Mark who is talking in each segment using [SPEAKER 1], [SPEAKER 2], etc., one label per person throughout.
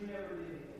[SPEAKER 1] you never leave me.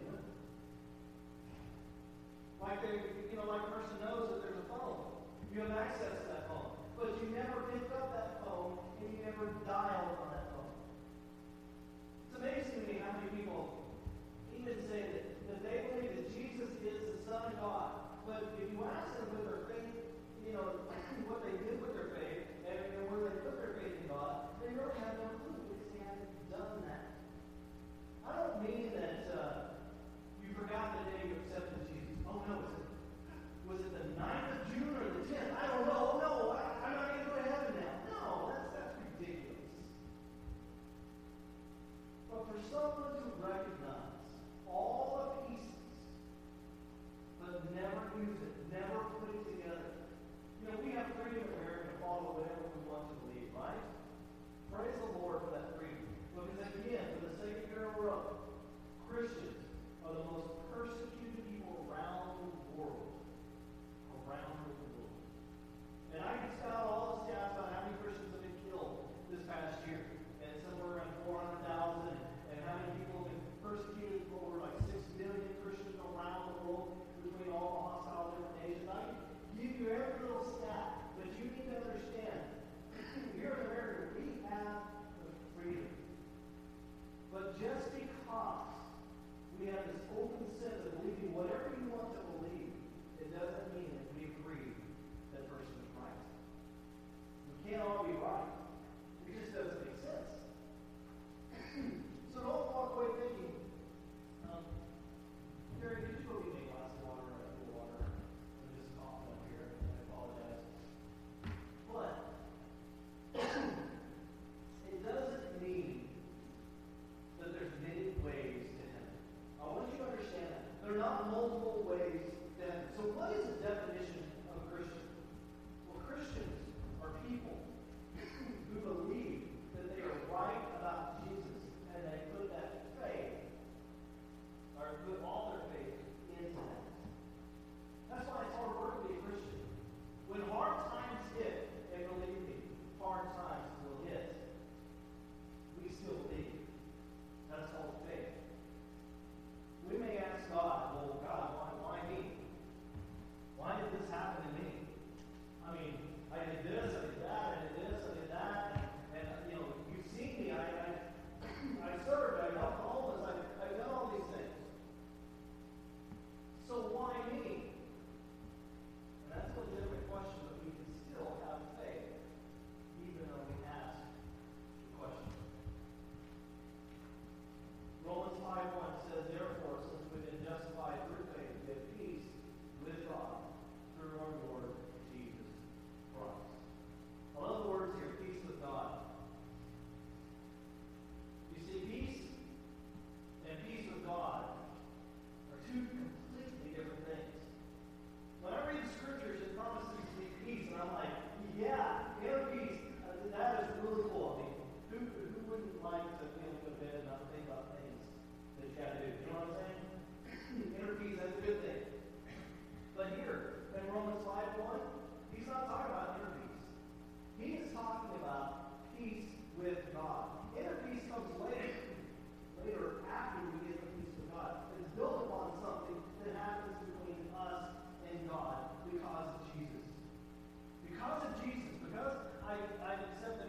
[SPEAKER 1] accept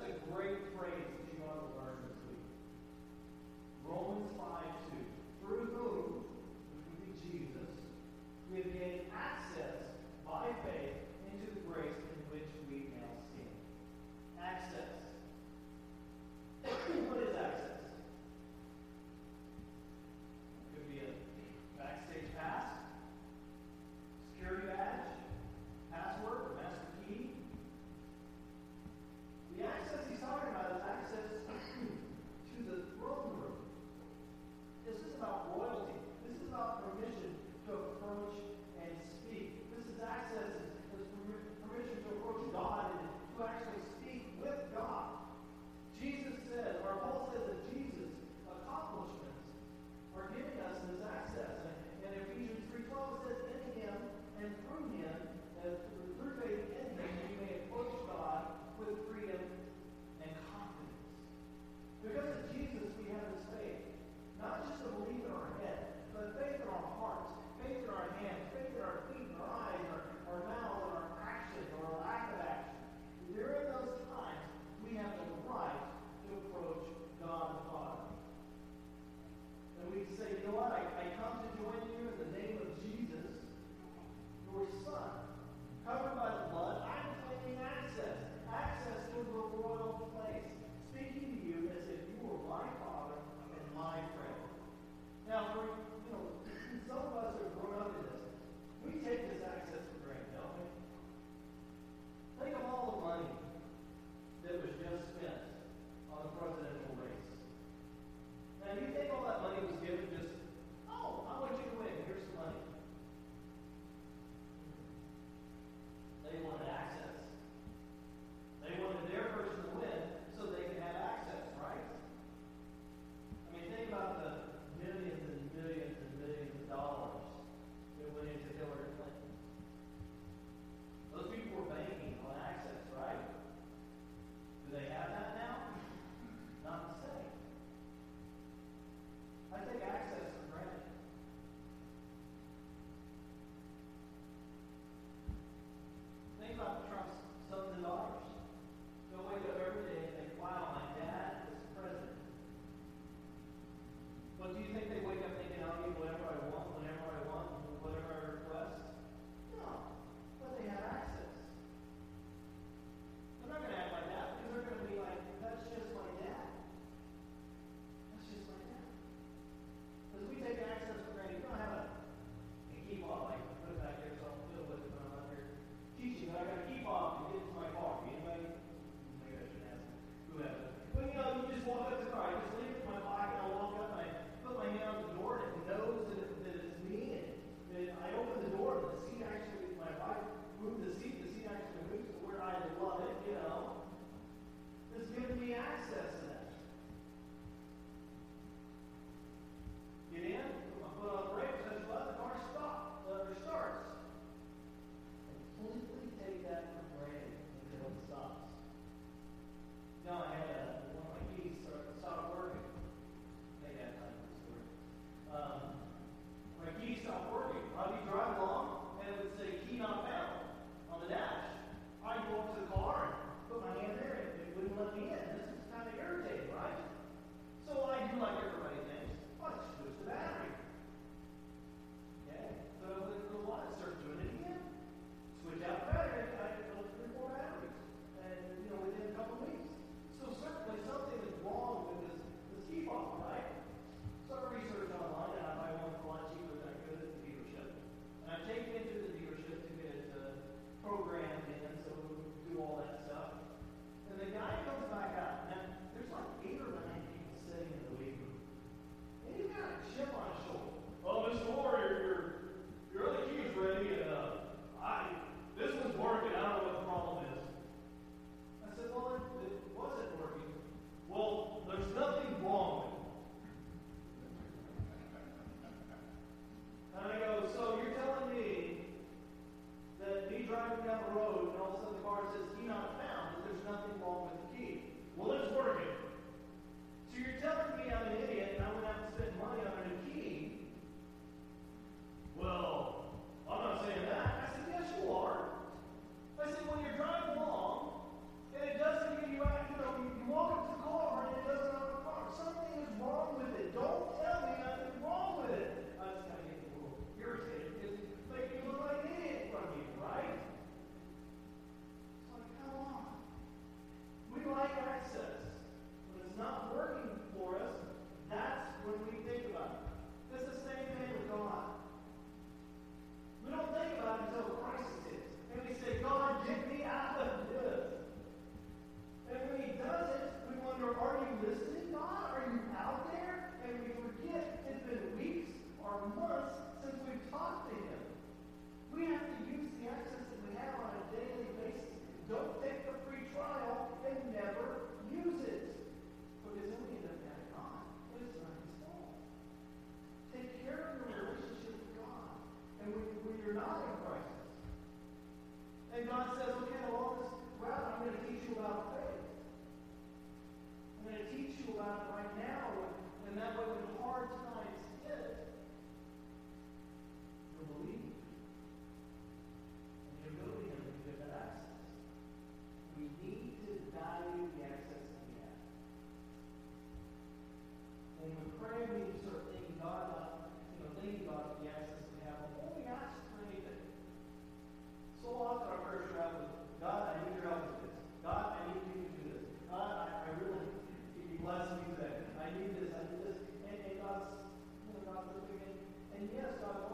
[SPEAKER 1] That's a great yes, I